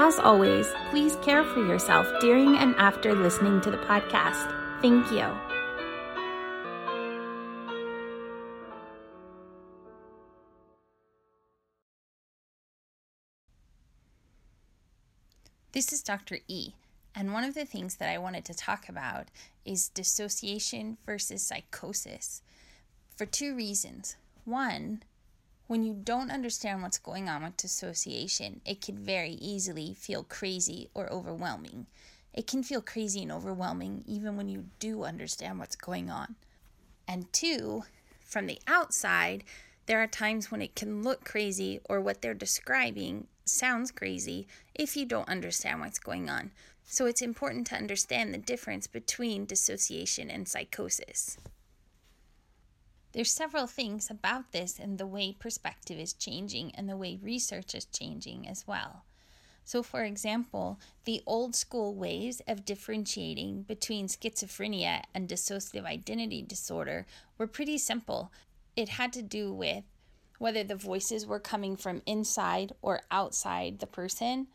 As always, please care for yourself during and after listening to the podcast. Thank you. This is Dr. E, and one of the things that I wanted to talk about is dissociation versus psychosis for two reasons. One, when you don't understand what's going on with dissociation, it can very easily feel crazy or overwhelming. It can feel crazy and overwhelming even when you do understand what's going on. And two, from the outside, there are times when it can look crazy or what they're describing sounds crazy if you don't understand what's going on. So it's important to understand the difference between dissociation and psychosis. There's several things about this and the way perspective is changing and the way research is changing as well. So, for example, the old school ways of differentiating between schizophrenia and dissociative identity disorder were pretty simple. It had to do with whether the voices were coming from inside or outside the person,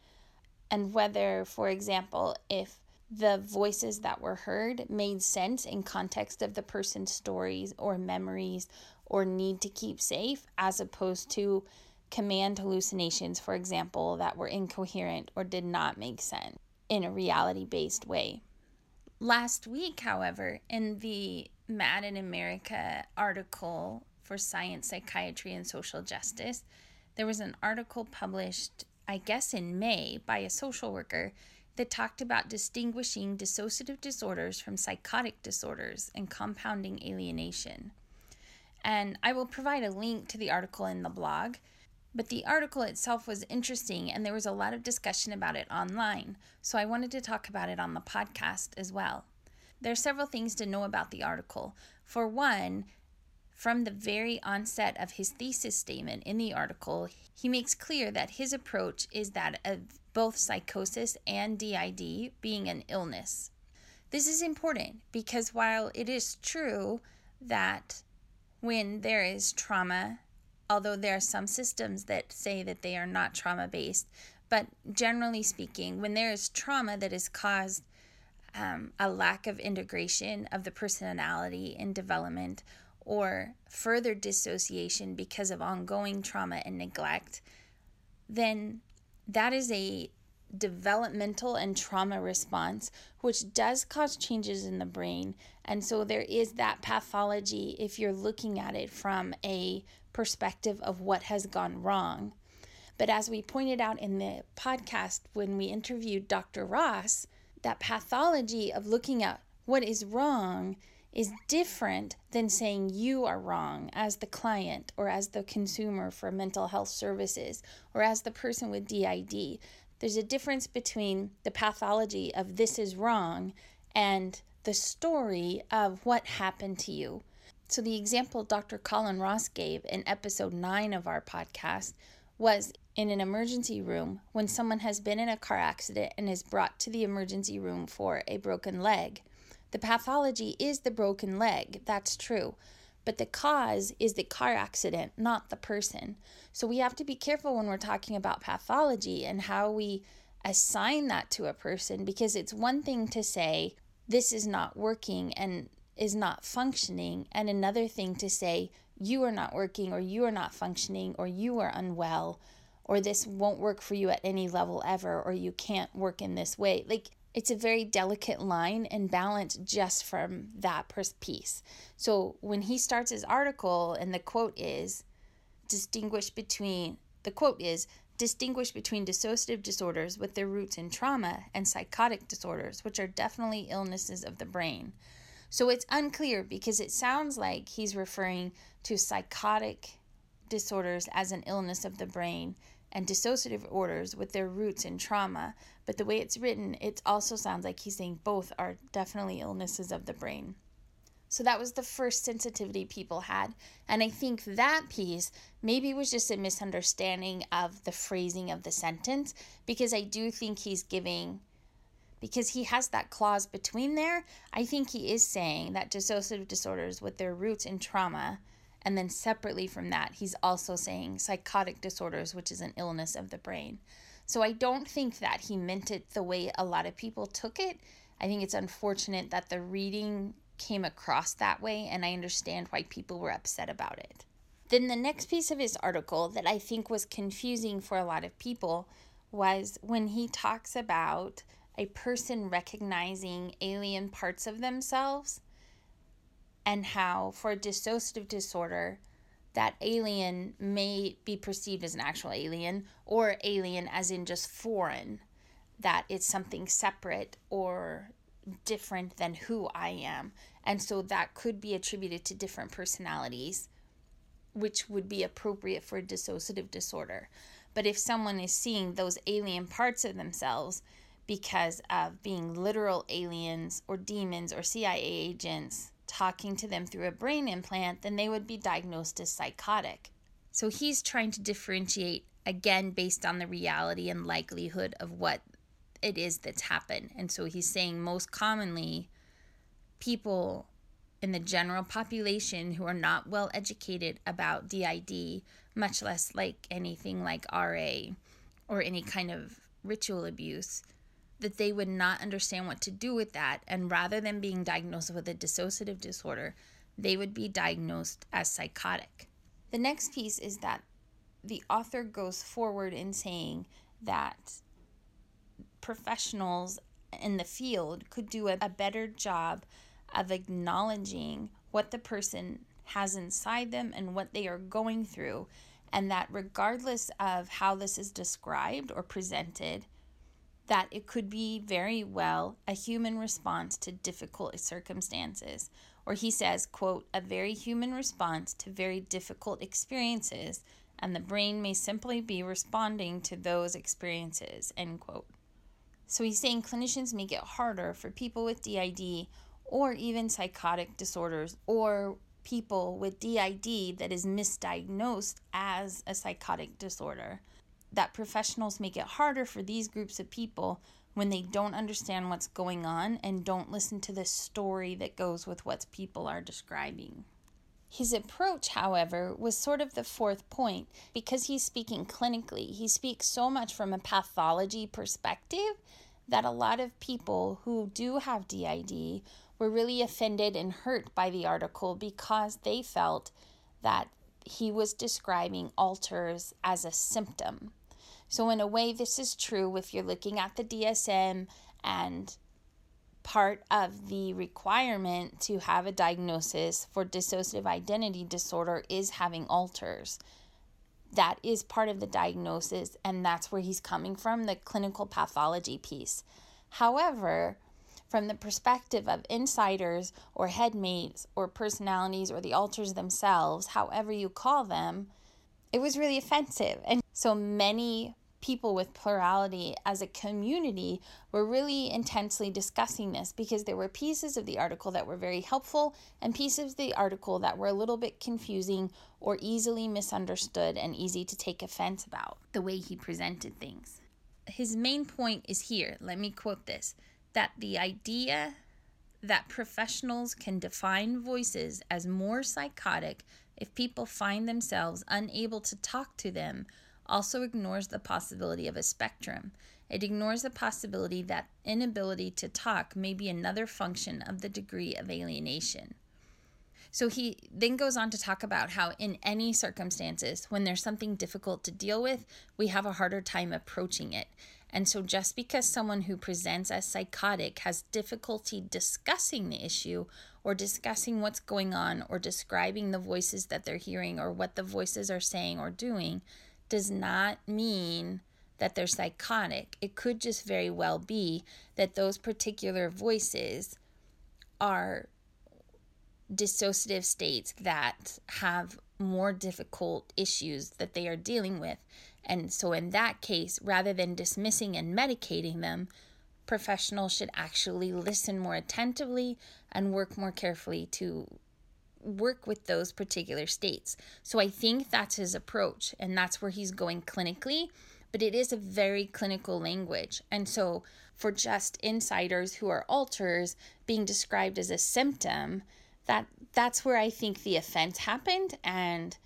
and whether, for example, if the voices that were heard made sense in context of the person's stories or memories or need to keep safe as opposed to command hallucinations for example that were incoherent or did not make sense in a reality based way. Last week however in the mad in america article for science psychiatry and social justice there was an article published i guess in may by a social worker that talked about distinguishing dissociative disorders from psychotic disorders and compounding alienation. And I will provide a link to the article in the blog. But the article itself was interesting and there was a lot of discussion about it online, so I wanted to talk about it on the podcast as well. There are several things to know about the article. For one, from the very onset of his thesis statement in the article, he makes clear that his approach is that of both psychosis and DID being an illness. This is important because while it is true that when there is trauma, although there are some systems that say that they are not trauma based, but generally speaking, when there is trauma that has caused um, a lack of integration of the personality in development or further dissociation because of ongoing trauma and neglect, then that is a developmental and trauma response, which does cause changes in the brain. And so there is that pathology if you're looking at it from a perspective of what has gone wrong. But as we pointed out in the podcast when we interviewed Dr. Ross, that pathology of looking at what is wrong is different than saying you are wrong as the client or as the consumer for mental health services or as the person with DID. There's a difference between the pathology of this is wrong and the story of what happened to you. So, the example Dr. Colin Ross gave in episode 9 of our podcast was in an emergency room when someone has been in a car accident and is brought to the emergency room for a broken leg. The pathology is the broken leg, that's true. But the cause is the car accident, not the person. So we have to be careful when we're talking about pathology and how we assign that to a person because it's one thing to say, this is not working and is not functioning, and another thing to say, you are not working or you are not functioning or you are unwell or this won't work for you at any level ever or you can't work in this way. Like, it's a very delicate line and balance just from that piece. So when he starts his article and the quote is distinguish between the quote is distinguish between dissociative disorders with their roots in trauma and psychotic disorders, which are definitely illnesses of the brain. So it's unclear because it sounds like he's referring to psychotic disorders as an illness of the brain and dissociative orders with their roots in trauma. But the way it's written, it also sounds like he's saying both are definitely illnesses of the brain. So that was the first sensitivity people had. And I think that piece maybe was just a misunderstanding of the phrasing of the sentence because I do think he's giving, because he has that clause between there, I think he is saying that dissociative disorders with their roots in trauma. And then separately from that, he's also saying psychotic disorders, which is an illness of the brain. So I don't think that he meant it the way a lot of people took it. I think it's unfortunate that the reading came across that way, and I understand why people were upset about it. Then the next piece of his article that I think was confusing for a lot of people was when he talks about a person recognizing alien parts of themselves and how for a dissociative disorder that alien may be perceived as an actual alien or alien as in just foreign that it's something separate or different than who I am. And so that could be attributed to different personalities, which would be appropriate for dissociative disorder. But if someone is seeing those alien parts of themselves because of being literal aliens or demons or CIA agents talking to them through a brain implant, then they would be diagnosed as psychotic. So he's trying to differentiate again based on the reality and likelihood of what it is that's happened. And so he's saying most commonly, people in the general population who are not well educated about DID, much less like anything like RA or any kind of ritual abuse, that they would not understand what to do with that. And rather than being diagnosed with a dissociative disorder, they would be diagnosed as psychotic. The next piece is that the author goes forward in saying that professionals in the field could do a, a better job of acknowledging what the person has inside them and what they are going through, and that regardless of how this is described or presented, that it could be very well a human response to difficult circumstances or he says quote a very human response to very difficult experiences and the brain may simply be responding to those experiences end quote so he's saying clinicians make it harder for people with DID or even psychotic disorders or people with DID that is misdiagnosed as a psychotic disorder. That professionals make it harder for these groups of people when they don't understand what's going on and don't listen to the story that goes with what people are describing. His approach, however, was sort of the fourth point because he's speaking clinically. He speaks so much from a pathology perspective that a lot of people who do have DID were really offended and hurt by the article because they felt that he was describing alters as a symptom. So, in a way, this is true if you're looking at the DSM and part of the requirement to have a diagnosis for dissociative identity disorder is having alters. That is part of the diagnosis, and that's where he's coming from the clinical pathology piece. However, from the perspective of insiders or headmates or personalities or the alters themselves, however you call them, it was really offensive. And so many people with plurality as a community were really intensely discussing this because there were pieces of the article that were very helpful and pieces of the article that were a little bit confusing or easily misunderstood and easy to take offense about the way he presented things. His main point is here, let me quote this that the idea that professionals can define voices as more psychotic if people find themselves unable to talk to them also ignores the possibility of a spectrum. It ignores the possibility that inability to talk may be another function of the degree of alienation. So he then goes on to talk about how, in any circumstances, when there's something difficult to deal with, we have a harder time approaching it. And so, just because someone who presents as psychotic has difficulty discussing the issue or discussing what's going on or describing the voices that they're hearing or what the voices are saying or doing does not mean that they're psychotic. It could just very well be that those particular voices are dissociative states that have more difficult issues that they are dealing with. And so, in that case, rather than dismissing and medicating them, professionals should actually listen more attentively and work more carefully to work with those particular states. So I think that's his approach, and that's where he's going clinically. But it is a very clinical language. And so for just insiders who are alters being described as a symptom, that that's where I think the offense happened and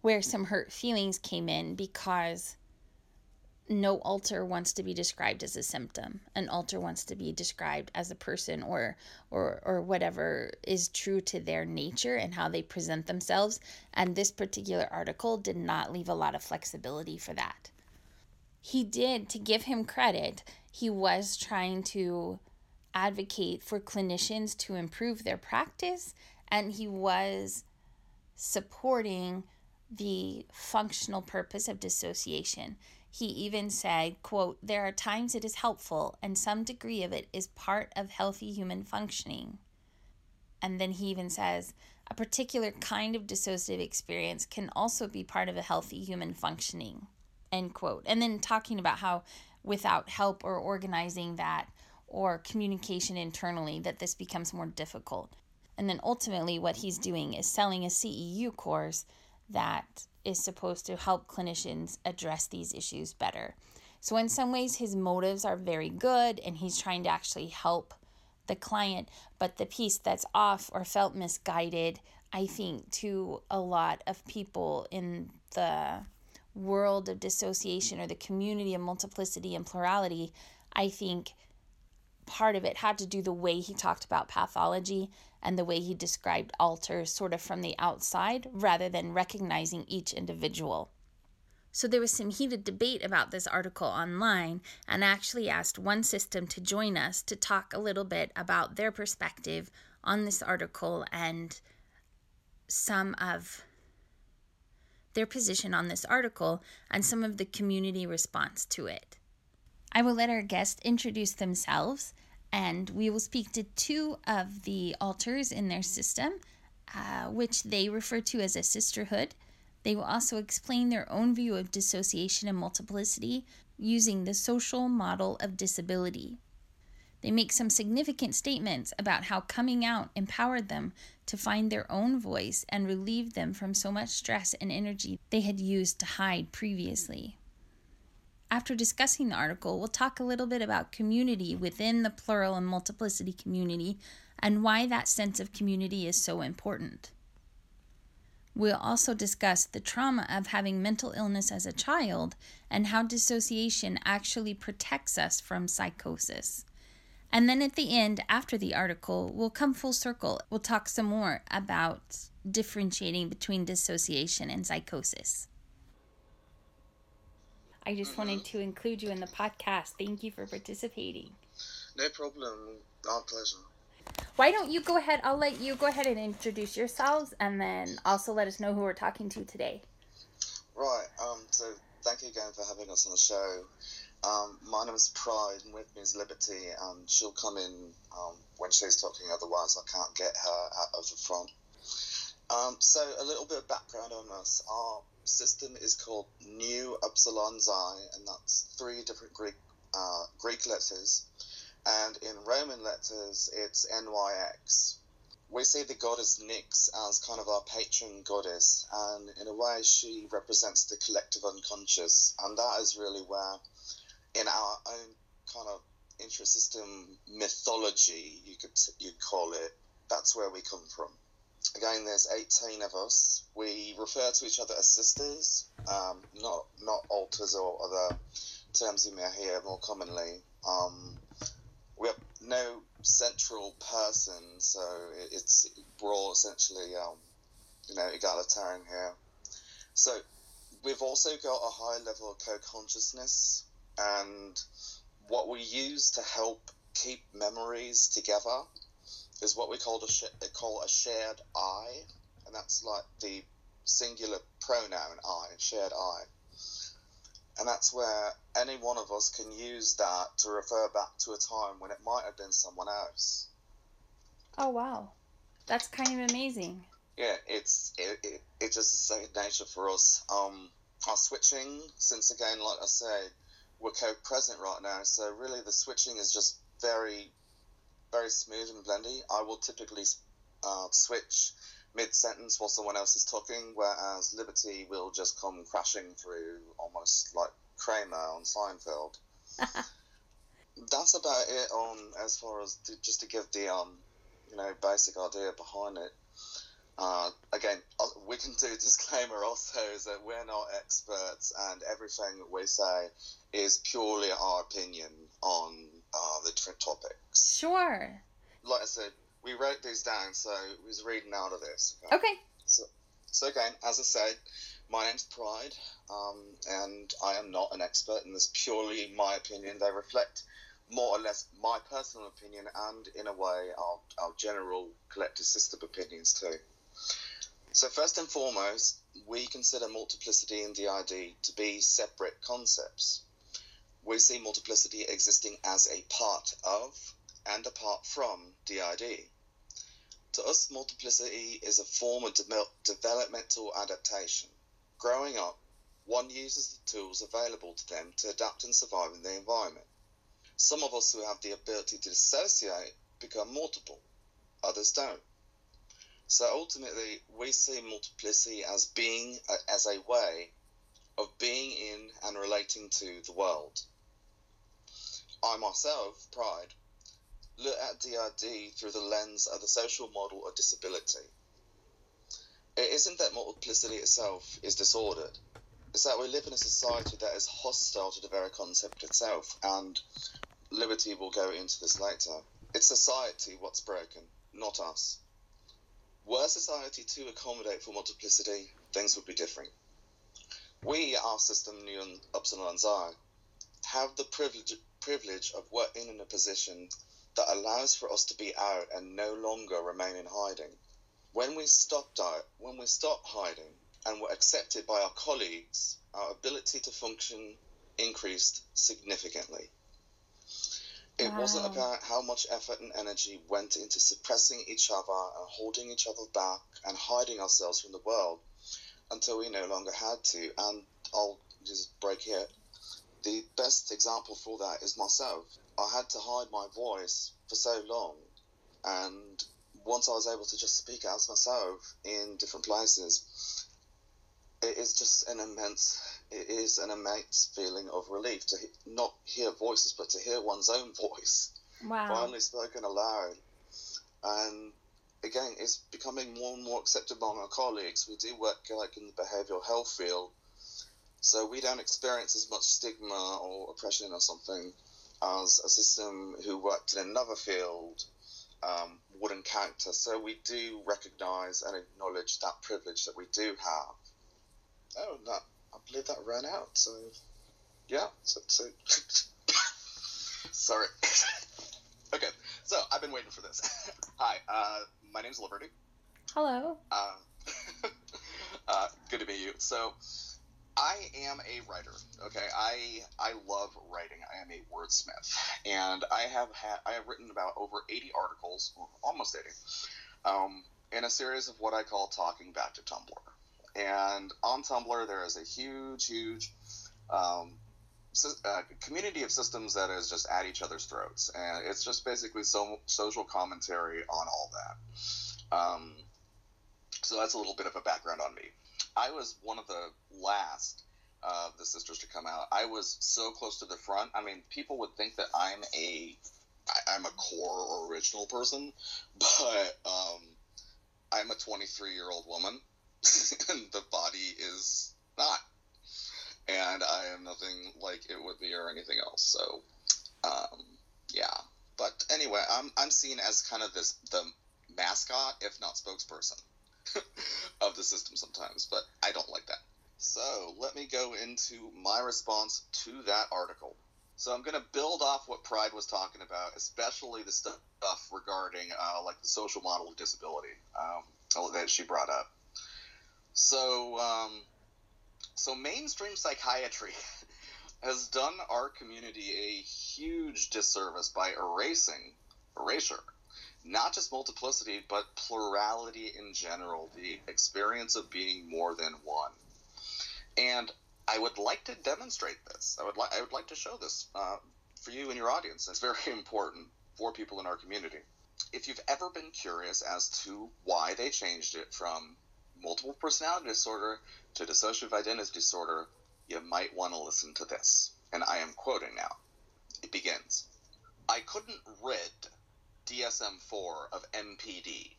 where some hurt feelings came in because no alter wants to be described as a symptom. An alter wants to be described as a person or or or whatever is true to their nature and how they present themselves. And this particular article did not leave a lot of flexibility for that. He did, to give him credit, he was trying to advocate for clinicians to improve their practice and he was supporting the functional purpose of dissociation he even said, quote, There are times it is helpful, and some degree of it is part of healthy human functioning. And then he even says, a particular kind of dissociative experience can also be part of a healthy human functioning. End quote. And then talking about how without help or organizing that or communication internally that this becomes more difficult. And then ultimately what he's doing is selling a CEU course that is supposed to help clinicians address these issues better. So, in some ways, his motives are very good and he's trying to actually help the client. But the piece that's off or felt misguided, I think, to a lot of people in the world of dissociation or the community of multiplicity and plurality, I think part of it had to do the way he talked about pathology and the way he described alters sort of from the outside rather than recognizing each individual. So there was some heated debate about this article online, and I actually asked one system to join us to talk a little bit about their perspective on this article and some of their position on this article and some of the community response to it. I will let our guests introduce themselves and we will speak to two of the alters in their system, uh, which they refer to as a sisterhood. They will also explain their own view of dissociation and multiplicity using the social model of disability. They make some significant statements about how coming out empowered them to find their own voice and relieved them from so much stress and energy they had used to hide previously. After discussing the article, we'll talk a little bit about community within the plural and multiplicity community and why that sense of community is so important. We'll also discuss the trauma of having mental illness as a child and how dissociation actually protects us from psychosis. And then at the end, after the article, we'll come full circle. We'll talk some more about differentiating between dissociation and psychosis. I just mm-hmm. wanted to include you in the podcast. Thank you for participating. No problem. Our pleasure. Why don't you go ahead? I'll let you go ahead and introduce yourselves and then also let us know who we're talking to today. Right. Um, so thank you again for having us on the show. Um, my name is Pride, and with me is Liberty, and she'll come in um, when she's talking. Otherwise, I can't get her out of the front. Um, so, a little bit of background on us. Our system is called Nu Upsilon Xi, and that's three different Greek uh, Greek letters. And in Roman letters, it's NYX. We see the goddess Nyx as kind of our patron goddess, and in a way, she represents the collective unconscious, and that is really where, in our own kind of intrasystem mythology, you could you'd call it, that's where we come from again, there's 18 of us. We refer to each other as sisters, um, not not alters or other terms you may hear more commonly. Um, we have no central person, so it's we're all essentially um, you know egalitarian here. So we've also got a high level of co-consciousness, and what we use to help keep memories together is what we call a, sh- call a shared I, and that's like the singular pronoun I, shared I. And that's where any one of us can use that to refer back to a time when it might have been someone else. Oh wow, that's kind of amazing. Yeah, it's it, it, it's just the same nature for us. Um, are switching, since again, like I say, we're co-present right now, so really the switching is just very, very smooth and blendy. I will typically uh, switch mid-sentence while someone else is talking, whereas Liberty will just come crashing through almost like Kramer on Seinfeld. That's about it on as far as to, just to give the um, you know, basic idea behind it. Uh, again, uh, we can do a disclaimer also is that we're not experts, and everything we say is purely our opinion on uh, the different topics. Sure. Like I said, we wrote these down, so we was reading out of this. Okay. okay. So, so again, as I said, my name's Pride, um, and I am not an expert, in this purely my opinion. They reflect more or less my personal opinion, and in a way, our, our general collective system opinions too. So, first and foremost, we consider multiplicity and DID to be separate concepts. We see multiplicity existing as a part of and apart from DID. To us, multiplicity is a form of de- developmental adaptation. Growing up, one uses the tools available to them to adapt and survive in the environment. Some of us who have the ability to dissociate become multiple, others don't. So ultimately, we see multiplicity as being as a way of being in and relating to the world. I myself, Pride, look at DID through the lens of the social model of disability. It isn't that multiplicity itself is disordered. It's that we live in a society that is hostile to the very concept itself, and Liberty will go into this later. It's society what's broken, not us. Were society to accommodate for multiplicity, things would be different. We, our system, Neon Upsilon Xi, have the privilege, privilege of working in a position that allows for us to be out and no longer remain in hiding. When we stopped out, when we stopped hiding and were accepted by our colleagues, our ability to function increased significantly. It wow. wasn't about how much effort and energy went into suppressing each other and holding each other back and hiding ourselves from the world until we no longer had to. And I'll just break here. The best example for that is myself. I had to hide my voice for so long, and once I was able to just speak as myself in different places, it is just an immense it is an immense feeling of relief to not hear voices, but to hear one's own voice wow. finally spoken aloud. And again, it's becoming more and more accepted among our colleagues. We do work like in the behavioural health field, so we don't experience as much stigma or oppression or something as a system who worked in another field um, would encounter. So we do recognise and acknowledge that privilege that we do have. Oh, that I believe that ran out. So, yeah. So, so sorry. okay, so I've been waiting for this. Hi, uh, my name's Liberty. Hello. Uh, uh, good to meet you. So, I am a writer. Okay, I I love writing. I am a wordsmith, and I have had I have written about over eighty articles, almost eighty, um, in a series of what I call talking back to Tumblr. And on Tumblr, there is a huge, huge um, uh, community of systems that is just at each other's throats, and it's just basically so, social commentary on all that. Um, so that's a little bit of a background on me. I was one of the last of the sisters to come out. I was so close to the front. I mean, people would think that I'm a I'm a core or original person, but um, I'm a 23 year old woman and the body is not. And I am nothing like it would be or anything else. So, um, yeah. But anyway, I'm I'm seen as kind of this the mascot, if not spokesperson, of the system sometimes. But I don't like that. So let me go into my response to that article. So I'm going to build off what Pride was talking about, especially the stuff regarding uh, like the social model of disability um, that she brought up. So, um, so mainstream psychiatry has done our community a huge disservice by erasing, erasure, not just multiplicity, but plurality in general, the experience of being more than one. And I would like to demonstrate this. I would like I would like to show this uh, for you and your audience. It's very important for people in our community. If you've ever been curious as to why they changed it from multiple personality disorder to dissociative identity disorder, you might want to listen to this. And I am quoting now. It begins I couldn't rid DSM 4 of MPD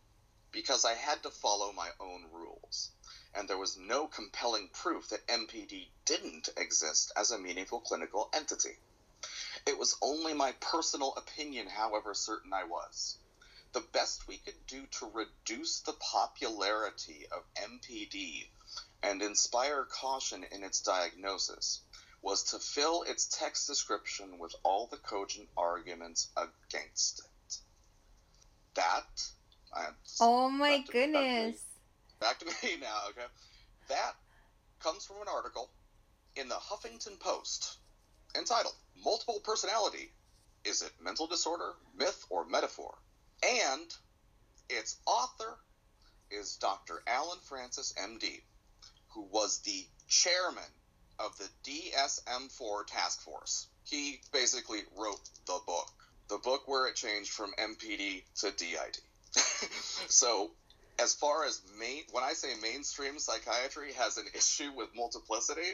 because I had to follow my own rules. And there was no compelling proof that MPD didn't exist as a meaningful clinical entity. It was only my personal opinion, however certain I was. The best we could do to reduce the popularity of MPD and inspire caution in its diagnosis was to fill its text description with all the cogent arguments against it. That, oh my back to, goodness. Back to, back to me now, okay? That comes from an article in the Huffington Post entitled Multiple Personality Is It Mental Disorder, Myth, or Metaphor? And its author is Dr. Allen Frances, MD, who was the chairman of the DSM 4 task force. He basically wrote the book, the book where it changed from MPD to DID. so, as far as main, when I say mainstream psychiatry has an issue with multiplicity,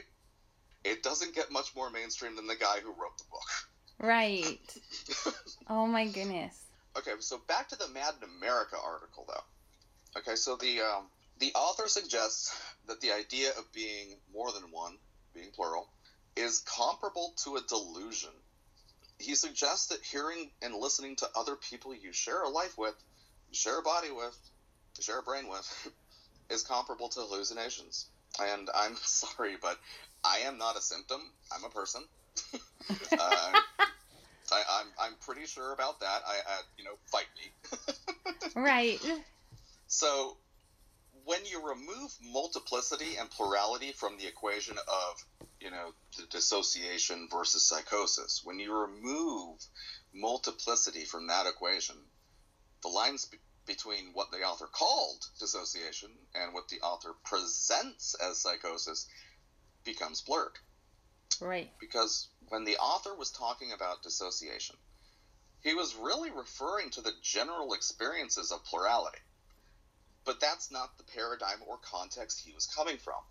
it doesn't get much more mainstream than the guy who wrote the book. Right. oh my goodness. Okay, so back to the Mad in America article, though. Okay, so the um, the author suggests that the idea of being more than one being plural, is comparable to a delusion. He suggests that hearing and listening to other people you share a life with, share a body with, share a brain with, is comparable to hallucinations. And I'm sorry, but I am not a symptom. I'm a person. uh, I, am I'm, I'm pretty sure about that. I, I you know, fight me. right. So when you remove multiplicity and plurality from the equation of, you know, the dissociation versus psychosis, when you remove multiplicity from that equation, the lines be- between what the author called dissociation and what the author presents as psychosis becomes blurred. Right. Because when the author was talking about dissociation, he was really referring to the general experiences of plurality but that's not the paradigm or context he was coming from.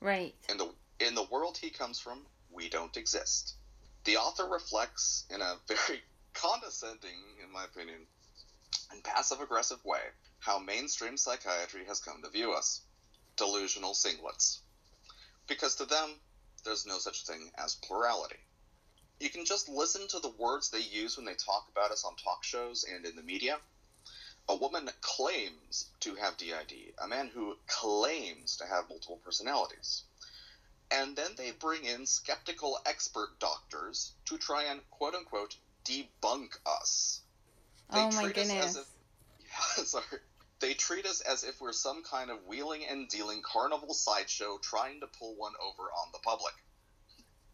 Right. In the in the world he comes from, we don't exist. The author reflects in a very condescending, in my opinion, and passive aggressive way how mainstream psychiatry has come to view us. Delusional singlets. Because to them, there's no such thing as plurality. You can just listen to the words they use when they talk about us on talk shows and in the media, a woman claims to have DID, a man who claims to have multiple personalities. And then they bring in skeptical expert doctors to try and quote unquote debunk us. They oh my goodness. If, yeah, sorry. They treat us as if we're some kind of wheeling and dealing carnival sideshow trying to pull one over on the public.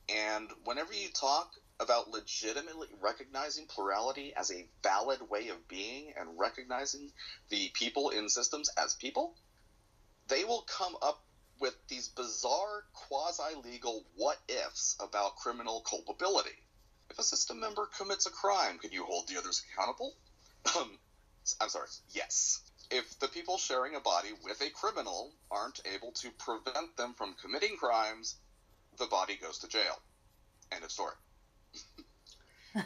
And whenever you talk about legitimately recognizing plurality as a valid way of being and recognizing the people in systems as people, they will come up with these bizarre quasi legal what ifs about criminal culpability. If a system member commits a crime, can you hold the others accountable? Um, I'm sorry, yes. If the people sharing a body with a criminal aren't able to prevent them from committing crimes, the body goes to jail. End of story.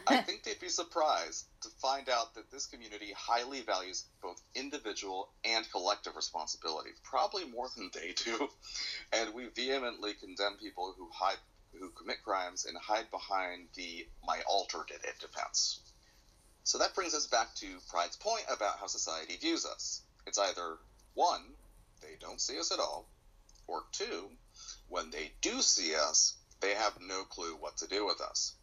I think they'd be surprised to find out that this community highly values both individual and collective responsibility, probably more than they do. And we vehemently condemn people who hide who commit crimes and hide behind the my alter did it defense. So that brings us back to Pride's point about how society views us. It's either one, they don't see us at all, or two, when they do see us, they have no clue what to do with us.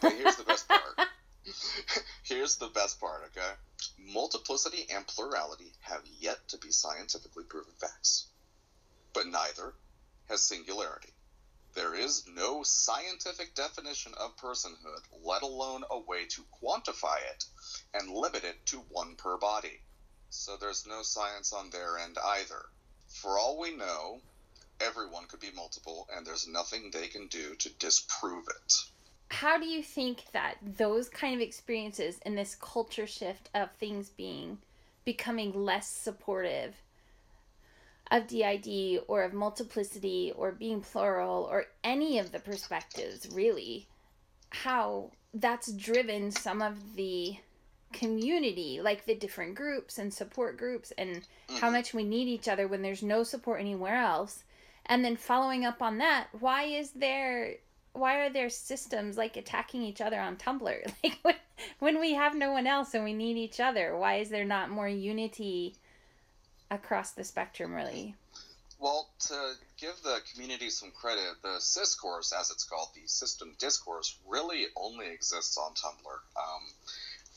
But here's the best part. here's the best part, okay? Multiplicity and plurality have yet to be scientifically proven facts. But neither has singularity. There is no scientific definition of personhood, let alone a way to quantify it and limit it to one per body. So there's no science on their end either. For all we know, everyone could be multiple, and there's nothing they can do to disprove it. How do you think that those kind of experiences and this culture shift of things being becoming less supportive of DID or of multiplicity or being plural or any of the perspectives really how that's driven some of the community like the different groups and support groups and mm-hmm. how much we need each other when there's no support anywhere else and then following up on that why is there why are there systems like attacking each other on tumblr like when, when we have no one else and we need each other why is there not more unity across the spectrum, really. Well, to give the community some credit, the Syscourse, as it's called, the system discourse, really only exists on Tumblr. Um,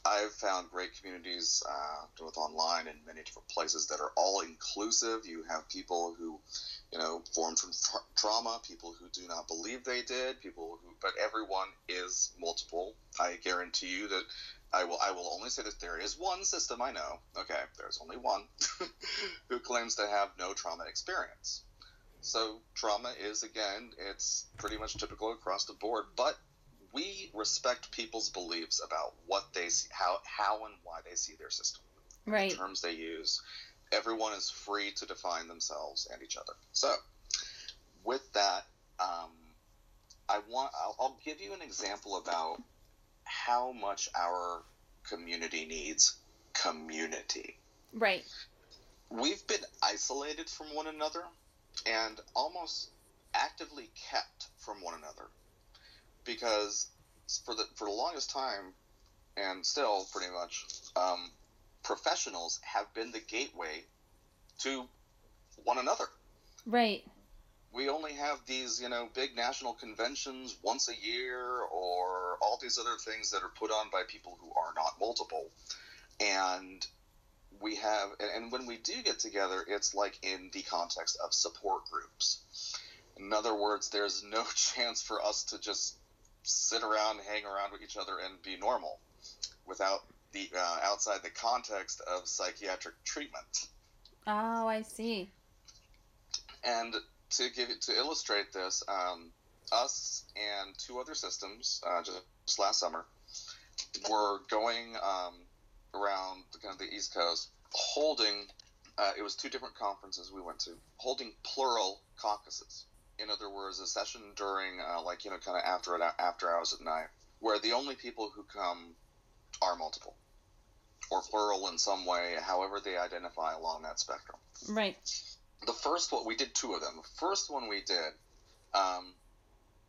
I've found great communities uh, both online and many different places that are all inclusive. You have people who, you know, formed from tra- trauma, people who do not believe they did, people who, but everyone is multiple. I guarantee you that I will I will only say that there is one system I know. Okay, there's only one who claims to have no trauma experience. So trauma is again, it's pretty much typical across the board, but we respect people's beliefs about what they see, how how and why they see their system, right? The terms they use. Everyone is free to define themselves and each other. So, with that, um, I want I'll, I'll give you an example about how much our community needs community. Right. We've been isolated from one another and almost actively kept from one another because for the for the longest time and still pretty much um, professionals have been the gateway to one another. Right we only have these, you know, big national conventions once a year or all these other things that are put on by people who are not multiple. And we have, and when we do get together, it's like in the context of support groups. In other words, there's no chance for us to just sit around, hang around with each other, and be normal without the uh, outside the context of psychiatric treatment. Oh, I see. And to give it to illustrate this, um, us and two other systems uh, just last summer were going um, around the, kind of the East Coast, holding. Uh, it was two different conferences we went to, holding plural caucuses. In other words, a session during uh, like you know kind of after after hours at night, where the only people who come are multiple or plural in some way, however they identify along that spectrum. Right the first one we did two of them. The first one we did, um,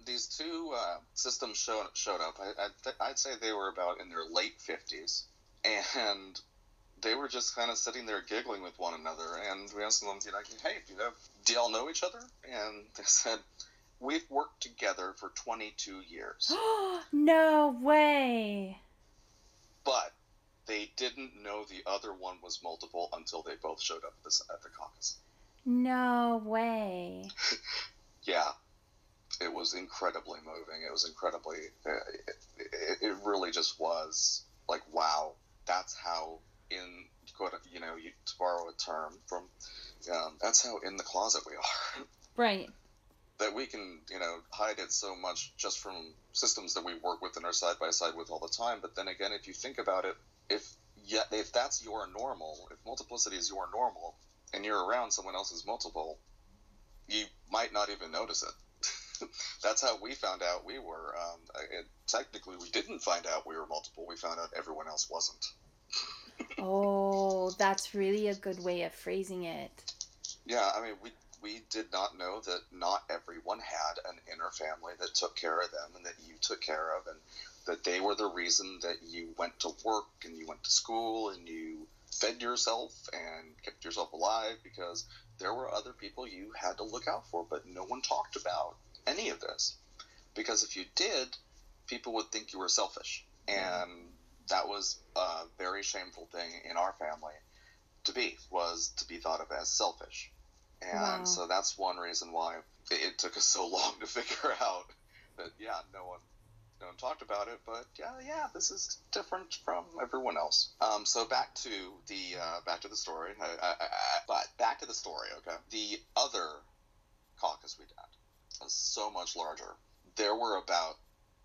these two uh, systems showed showed up. I, would say they were about in their late fifties, and they were just kind of sitting there giggling with one another. And we asked them, you know, hey, do you know, do y'all know each other? And they said, we've worked together for 22 years. no way. But they didn't know the other one was multiple until they both showed up at the, at the caucus. No way. yeah, it was incredibly moving. It was incredibly. Uh, it, it, it, really just was like wow. That's how in quote you know you, to borrow a term from um, that's how in the closet we are. Right. that we can you know hide it so much just from systems that we work with and are side by side with all the time. But then again, if you think about it, if yeah, if that's your normal, if multiplicity is your normal, and you're around someone else's multiple, you might not even notice it. That's how we found out we were. Um, it, technically, we didn't find out we were multiple. We found out everyone else wasn't. Oh, that's really a good way of phrasing it. Yeah, I mean, we we did not know that not everyone had an inner family that took care of them and that you took care of, and that they were the reason that you went to work and you went to school and you fed yourself and kept yourself alive because there were other people you had to look out for, but no one talked about any of this. Because if you did, people would think you were selfish. And that was a very shameful thing in our family to be, was to be thought of as selfish. And wow. so that's one reason why it took us so long to figure out that, yeah, no one no one talked about it, but yeah, yeah, this is different from everyone else. Um, so back to the uh, back to the story. I, I, I, but back to the story. Okay, the other caucus we had. Was so much larger. There were about,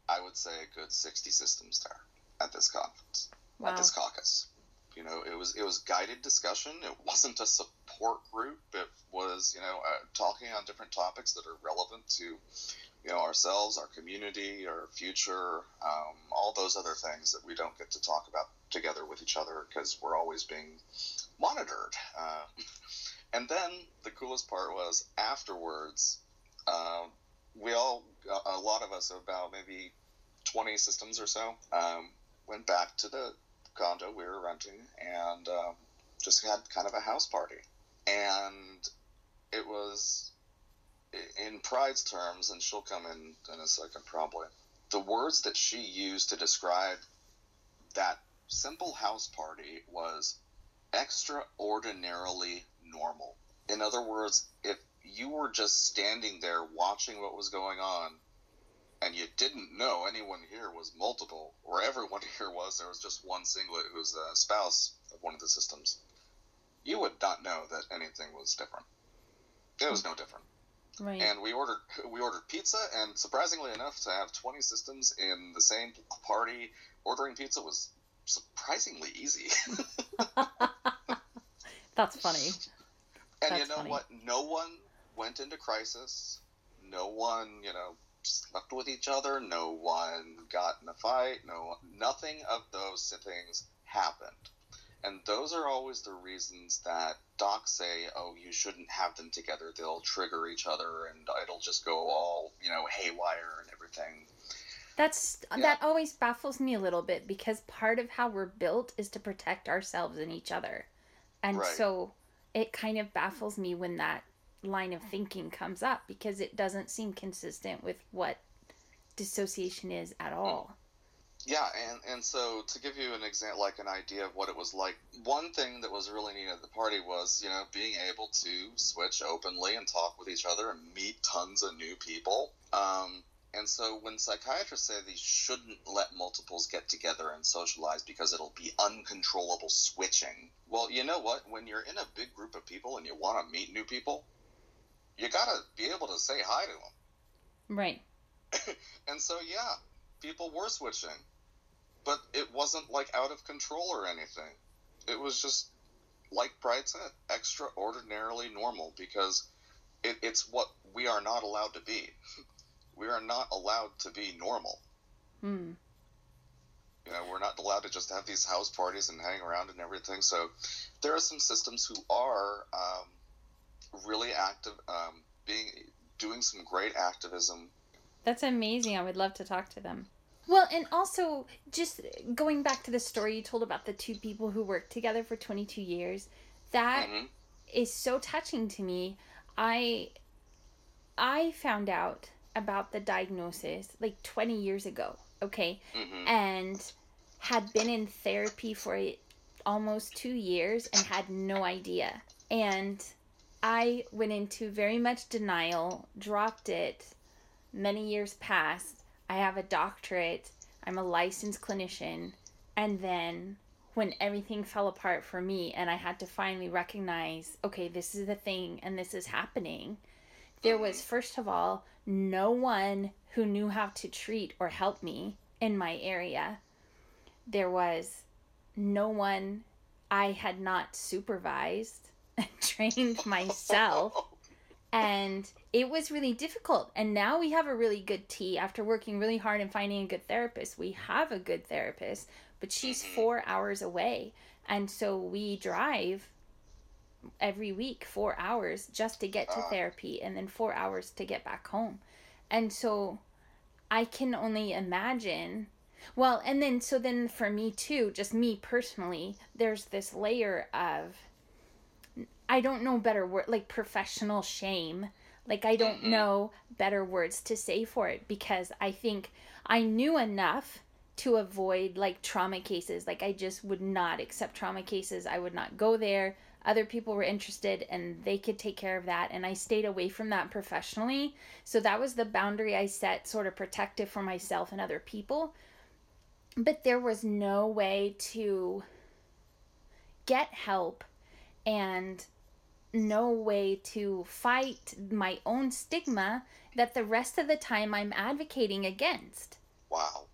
I would say, a good 60 systems there at this conference, wow. at this caucus. You know, it was it was guided discussion. It wasn't a support group. It was you know uh, talking on different topics that are relevant to you know ourselves, our community, our future, um, all those other things that we don't get to talk about together with each other because we're always being monitored. Uh, and then the coolest part was afterwards, uh, we all, a lot of us, about maybe 20 systems or so, um, went back to the condo we were renting and um, just had kind of a house party. And it was, in Pride's terms, and she'll come in in a second probably, the words that she used to describe that simple house party was extraordinarily normal. In other words, if you were just standing there watching what was going on and you didn't know anyone here was multiple, or everyone here was, there was just one singlet who's a spouse of one of the systems, you would not know that anything was different. It was no different. Right. And we ordered we ordered pizza, and surprisingly enough, to have twenty systems in the same party, ordering pizza was surprisingly easy. That's funny. And That's you know funny. what? No one went into crisis. No one, you know, slept with each other. No one got in a fight. No, nothing of those things happened. And those are always the reasons that docs say, "Oh, you shouldn't have them together. They'll trigger each other, and it'll just go all, you know, haywire and everything." That's yeah. that always baffles me a little bit because part of how we're built is to protect ourselves and each other. And right. so it kind of baffles me when that line of thinking comes up because it doesn't seem consistent with what dissociation is at all. Yeah, and, and so to give you an example, like an idea of what it was like, one thing that was really neat at the party was, you know, being able to switch openly and talk with each other and meet tons of new people. Um, and so when psychiatrists say they shouldn't let multiples get together and socialize because it'll be uncontrollable switching, well, you know what? When you're in a big group of people and you want to meet new people, you got to be able to say hi to them. Right. and so, yeah, people were switching. But it wasn't like out of control or anything. It was just, like Pride said, extraordinarily normal because it, it's what we are not allowed to be. we are not allowed to be normal. Hmm. You know, we're not allowed to just have these house parties and hang around and everything. So there are some systems who are um, really active, um, being doing some great activism. That's amazing. I would love to talk to them. Well, and also just going back to the story you told about the two people who worked together for 22 years, that mm-hmm. is so touching to me. I I found out about the diagnosis like 20 years ago, okay? Mm-hmm. And had been in therapy for almost two years and had no idea. And I went into very much denial, dropped it. Many years passed. I have a doctorate. I'm a licensed clinician. And then when everything fell apart for me and I had to finally recognize, okay, this is the thing and this is happening, there was, first of all, no one who knew how to treat or help me in my area. There was no one I had not supervised trained myself. and it was really difficult. And now we have a really good tea. After working really hard and finding a good therapist, we have a good therapist, but she's mm-hmm. four hours away. And so we drive every week four hours just to get to therapy and then four hours to get back home and so i can only imagine well and then so then for me too just me personally there's this layer of i don't know better word like professional shame. Like i don't mm-hmm. know better words to say for it because i think i knew enough to avoid like trauma cases. Like i just would not accept trauma cases. I would not go there. Other people were interested and they could take care of that. And i stayed away from that professionally. So that was the boundary i set sort of protective for myself and other people. But there was no way to get help and no way to fight my own stigma that the rest of the time I'm advocating against. Wow.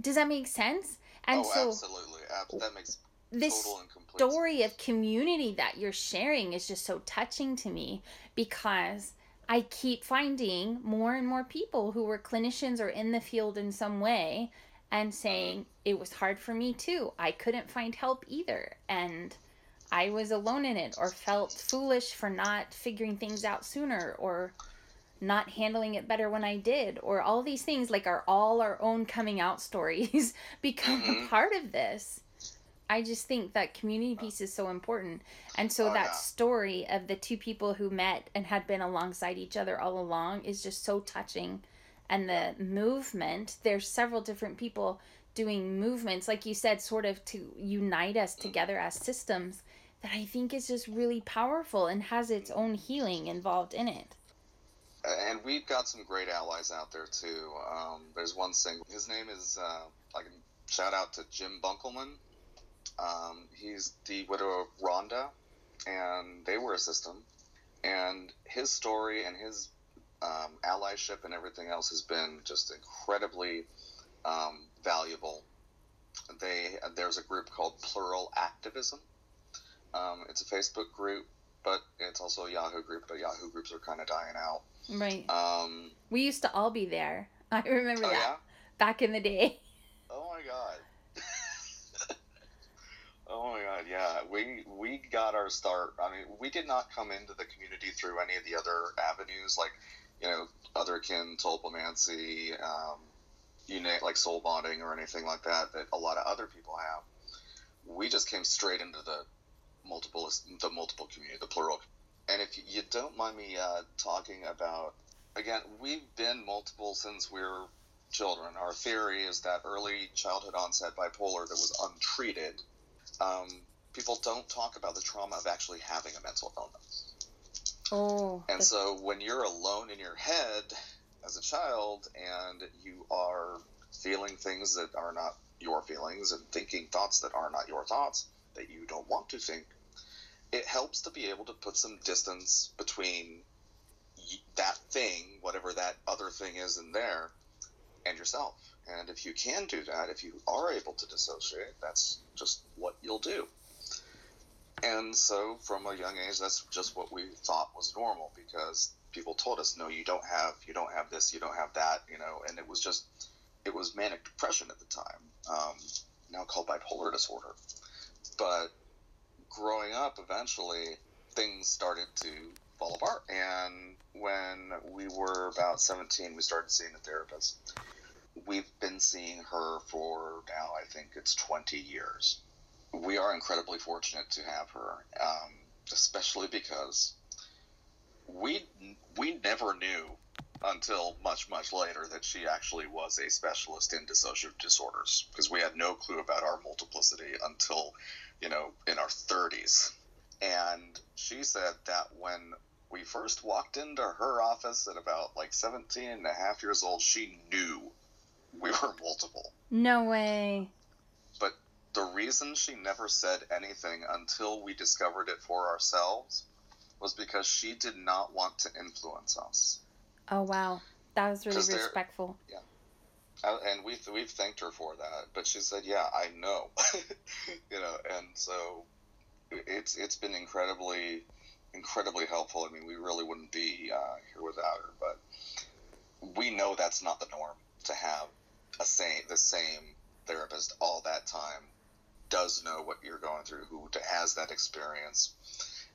Does that make sense? And oh, so absolutely. Ab- that makes this total and complete story of community that you're sharing is just so touching to me because I keep finding more and more people who were clinicians or in the field in some way and mm-hmm. saying it was hard for me too. I couldn't find help either and I was alone in it or felt foolish for not figuring things out sooner or not handling it better when I did or all these things like are all our own coming out stories become a Mhm. part of this. I just think that community piece is so important. And so Oh, that yeah. story of the two people who met and had been alongside each other all along is just so touching. And the movement, there's several different people doing movements, like you said, sort of to unite us together as systems, that I think is just really powerful and has its own healing involved in it. and we've got some great allies out there too. Um, there's one single. His name is uh, shout out to Jim Bunkelman. Um, he's the widow of Rhonda, and they were a system. And his story and his um, allyship and everything else has been just incredibly um, valuable. They there's a group called Plural Activism. Um, it's a Facebook group, but it's also a Yahoo group. But Yahoo groups are kind of dying out. Right. Um, We used to all be there. I remember oh that yeah. back in the day. Oh my god. oh my god, yeah. We we got our start. I mean, we did not come into the community through any of the other avenues, like you know, otherkin, tulpomancy, um, you know, like soul bonding or anything like that. That a lot of other people have. We just came straight into the multiple is the multiple community, the plural. And if you don't mind me uh, talking about, again, we've been multiple since we were children. Our theory is that early childhood onset bipolar that was untreated, um, people don't talk about the trauma of actually having a mental illness. Oh. And so when you're alone in your head as a child and you are feeling things that are not your feelings and thinking thoughts that are not your thoughts that you don't want to think, it helps to be able to put some distance between that thing, whatever that other thing is in there, and yourself. And if you can do that, if you are able to dissociate, that's just what you'll do. And so, from a young age, that's just what we thought was normal because people told us, "No, you don't have, you don't have this, you don't have that," you know. And it was just, it was manic depression at the time, um, now called bipolar disorder. But growing up, eventually, things started to fall apart. And when we were about 17, we started seeing a therapist. We've been seeing her for now, I think it's 20 years we are incredibly fortunate to have her, um, especially because we we never knew until much much later that she actually was a specialist in dissociative disorders because we had no clue about our multiplicity until you know in our 30s and she said that when we first walked into her office at about like 17 and a half years old she knew we were multiple No way. but the reason she never said anything until we discovered it for ourselves was because she did not want to influence us. Oh wow. That was really respectful. Uh, and we've, we've thanked her for that. But she said, yeah, I know. you know, and so it's it's been incredibly, incredibly helpful. I mean, we really wouldn't be uh, here without her. But we know that's not the norm to have a same the same therapist all that time does know what you're going through, who has that experience,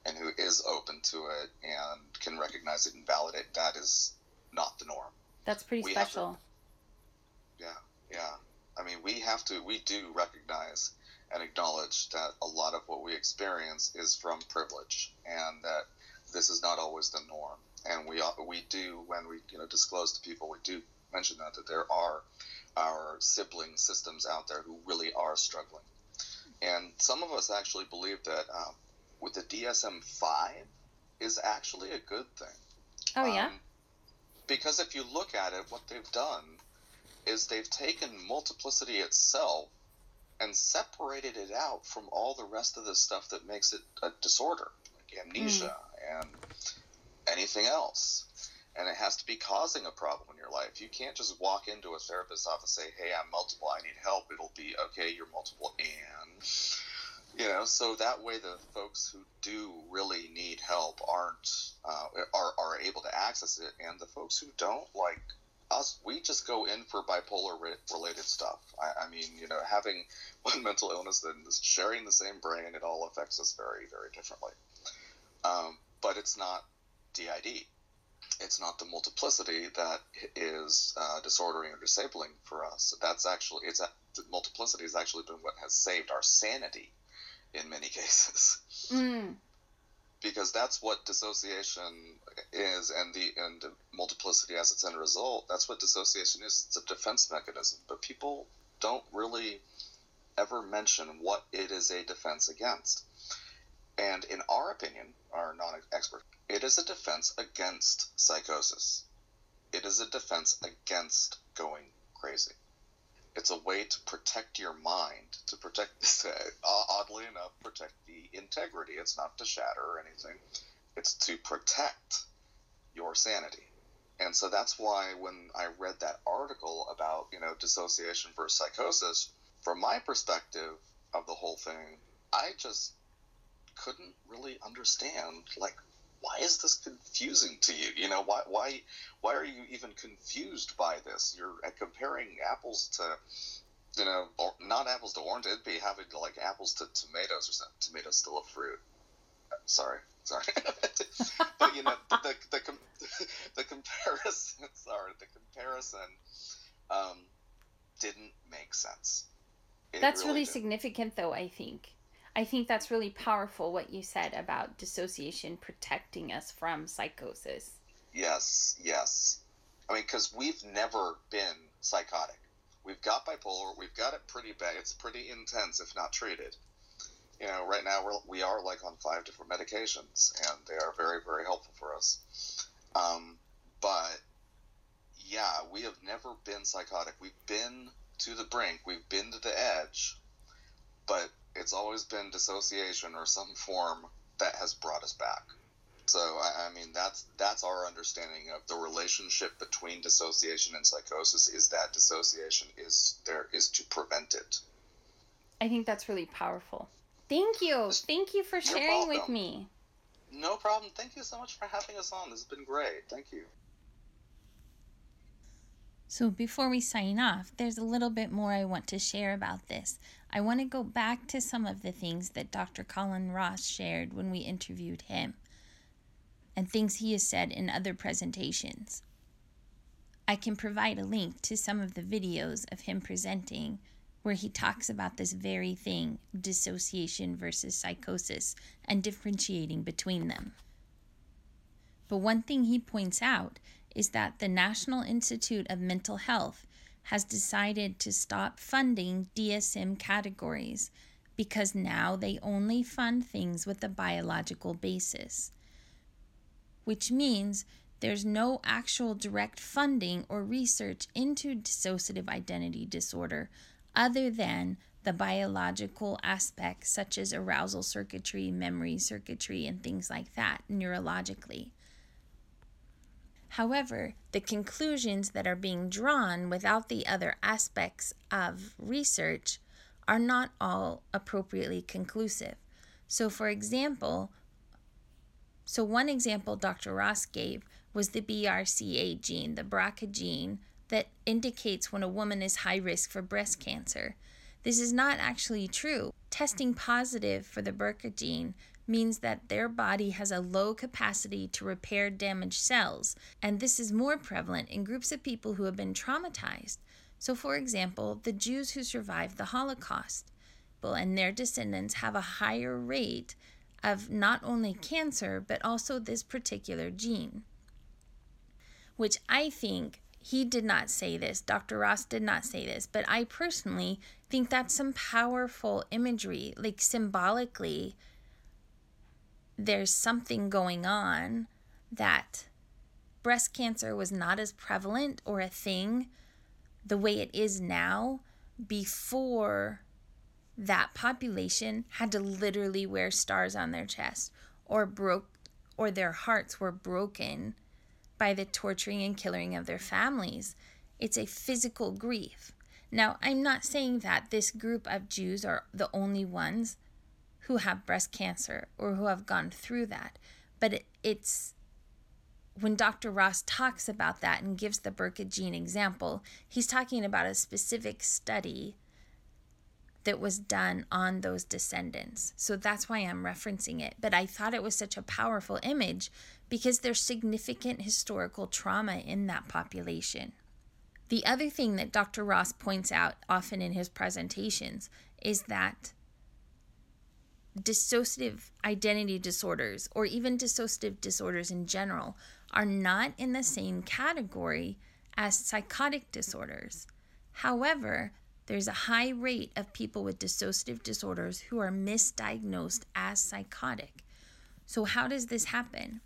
and who is open to it and can recognize it and validate that is not the norm. That's pretty we special. Yeah. I mean, we have to, we do recognize and acknowledge that a lot of what we experience is from privilege, and that this is not always the norm. And we we do when we you know disclose to people, we do mention that that there are our sibling systems out there who really are struggling, and some of us actually believe that um, with the DSM five is actually a good thing. Oh yeah. Um, because if you look at it, what they've done is they've taken multiplicity itself and separated it out from all the rest of the stuff that makes it a disorder, like amnesia and anything else. And it has to be causing a problem in your life. You can't just walk into a therapist's office and say, "Hey, I'm multiple. I need help." It'll be okay. You're multiple, and you know. So that way, the folks who do really need help aren't uh, are are able to access it, and the folks who don't, like us, we just go in for bipolar related stuff. I, I, mean, you know, having one mental illness and sharing the same brain, it all affects us very, very differently. Um, but it's not DID. It's not the multiplicity that is uh, disordering or disabling for us. That's actually it's a, multiplicity has actually been what has saved our sanity in many cases. Mm because that's what dissociation is and the and multiplicity as its end result that's what dissociation is. It's a defense mechanism but people don't really ever mention what it is a defense against. And in our opinion our non-expert it is a defense against psychosis. It is a defense against going crazy it's a way to protect your mind, to protect, uh, oddly enough, protect the integrity. It's not to shatter or anything. It's to protect your sanity. And so that's why when I read that article about, you know, dissociation versus psychosis, from my perspective of the whole thing, I just couldn't really understand like why is this confusing to you? You know, why why why are you even confused by this? You're uh, comparing apples to, you know, or not apples to oranges. It'd be having to like apples to tomatoes or something. Tomatoes still a fruit. Sorry, sorry. but you know, the the, the, the comparison. Sorry, the comparison um, didn't make sense. It That's really, really significant, though. I think I think that's really powerful what you said about dissociation protecting us from psychosis. Yes, yes. I mean, because we've never been psychotic. We've got bipolar. We've got it pretty bad. It's pretty intense if not treated. You know, right now we're, we are like on five different medications, and they are very, very helpful for us. Um, but yeah, we have never been psychotic. We've been to the brink. We've been to the edge, but it's always been dissociation or some form that has brought us back. So I, I, mean that's that's our understanding of the relationship between dissociation and psychosis is that dissociation is there is to prevent it. I think that's really powerful. Thank you. Thank you for sharing with me. No problem. Thank you so much for having us on. This has been great. Thank you. So, before we sign off, there's a little bit more I want to share about this. I want to go back to some of the things that Dr. Colin Ross shared when we interviewed him and things he has said in other presentations. I can provide a link to some of the videos of him presenting where he talks about this very thing dissociation versus psychosis and differentiating between them. But one thing he points out is that the National Institute of Mental Health has decided to stop funding DSM categories because now they only fund things with a biological basis, which means there's no actual direct funding or research into dissociative identity disorder other than the biological aspects such as arousal circuitry, memory circuitry, and things like that neurologically. However, the conclusions that are being drawn without the other aspects of research are not all appropriately conclusive. So, for example, so one example Dr. Ross gave was the BRCA gene, the BRCA gene, that indicates when a woman is high risk for breast cancer. This is not actually true. Testing positive for the BRCA gene means that their body has a low capacity to repair damaged cells, and this is more prevalent in groups of people who have been traumatized. So, for example, the Jews who survived the Holocaust and their descendants have a higher rate of not only cancer but also this particular gene. Which I think he did not say this, Dr. Ross did not say this, but I personally think that's some powerful imagery, like symbolically there's something going on that breast cancer was not as prevalent or a thing the way it is now before that population had to literally wear stars on their chest or broke or their hearts were broken by the torturing and killing of their families. It's a physical grief. Now, I'm not saying that this group of Jews are the only ones who have breast cancer or who have gone through that, but it, it's when Dr. Ross talks about that and gives the BRCA gene example, he's talking about a specific study that was done on those descendants. So that's why I'm referencing it. But I thought it was such a powerful image because there's significant historical trauma in that population. The other thing that Dr. Ross points out often in his presentations is that dissociative identity disorders, or even dissociative disorders in general, are not in the same category as psychotic disorders. However, there's a high rate of people with dissociative disorders who are misdiagnosed as psychotic. So, how does this happen?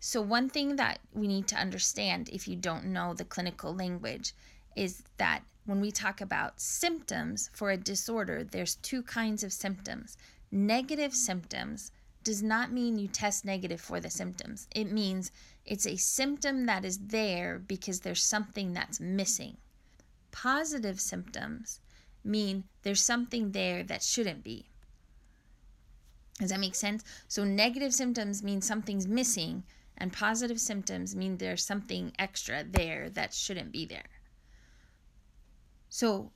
So, one thing that we need to understand if you don't know the clinical language is that when we talk about symptoms for a disorder, there's two kinds of symptoms. Negative symptoms does not mean you test negative for the symptoms. It means it's a symptom that is there because there's something that's missing. Positive symptoms mean there's something there that shouldn't be. Does that make sense? So, negative symptoms mean something's missing, and positive symptoms mean there's something extra there that shouldn't be there. So,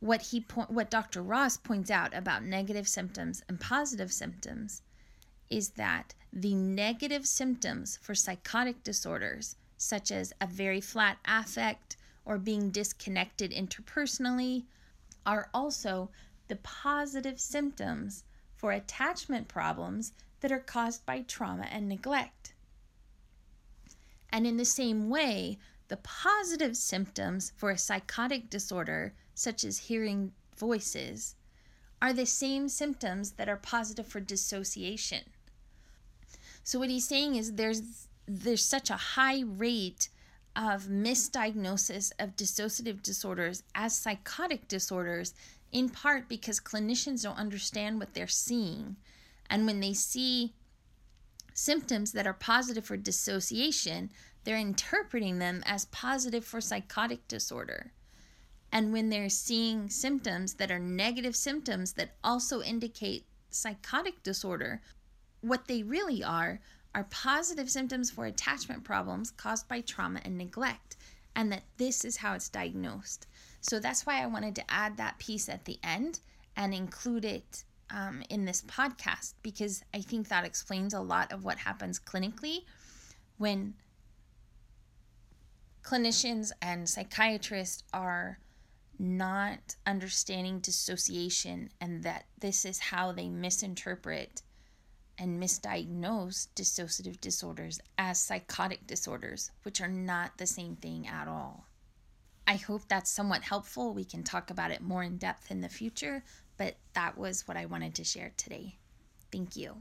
what he po- what Dr. Ross points out about negative symptoms and positive symptoms is that the negative symptoms for psychotic disorders, such as a very flat affect or being disconnected interpersonally, are also the positive symptoms for attachment problems that are caused by trauma and neglect. And in the same way, the positive symptoms for a psychotic disorder, such as hearing voices, are the same symptoms that are positive for dissociation. So what he's saying is there's there's such a high rate of misdiagnosis of dissociative disorders as psychotic disorders in part because clinicians don't understand what they're seeing and when they see symptoms that are positive for dissociation they're interpreting them as positive for psychotic disorder. And when they're seeing symptoms that are negative symptoms that also indicate psychotic disorder, what they really are are positive symptoms for attachment problems caused by trauma and neglect, and that this is how it's diagnosed. So that's why I wanted to add that piece at the end and include it um, in this podcast because I think that explains a lot of what happens clinically when clinicians and psychiatrists are not understanding dissociation and that this is how they misinterpret and misdiagnose dissociative disorders as psychotic disorders, which are not the same thing at all. I hope that's somewhat helpful. We can talk about it more in depth in the future, but that was what I wanted to share today. Thank you.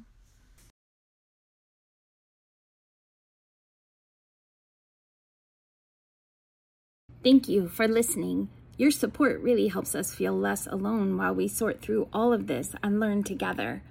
Thank you for listening. Your support really helps us feel less alone while we sort through all of this and learn together.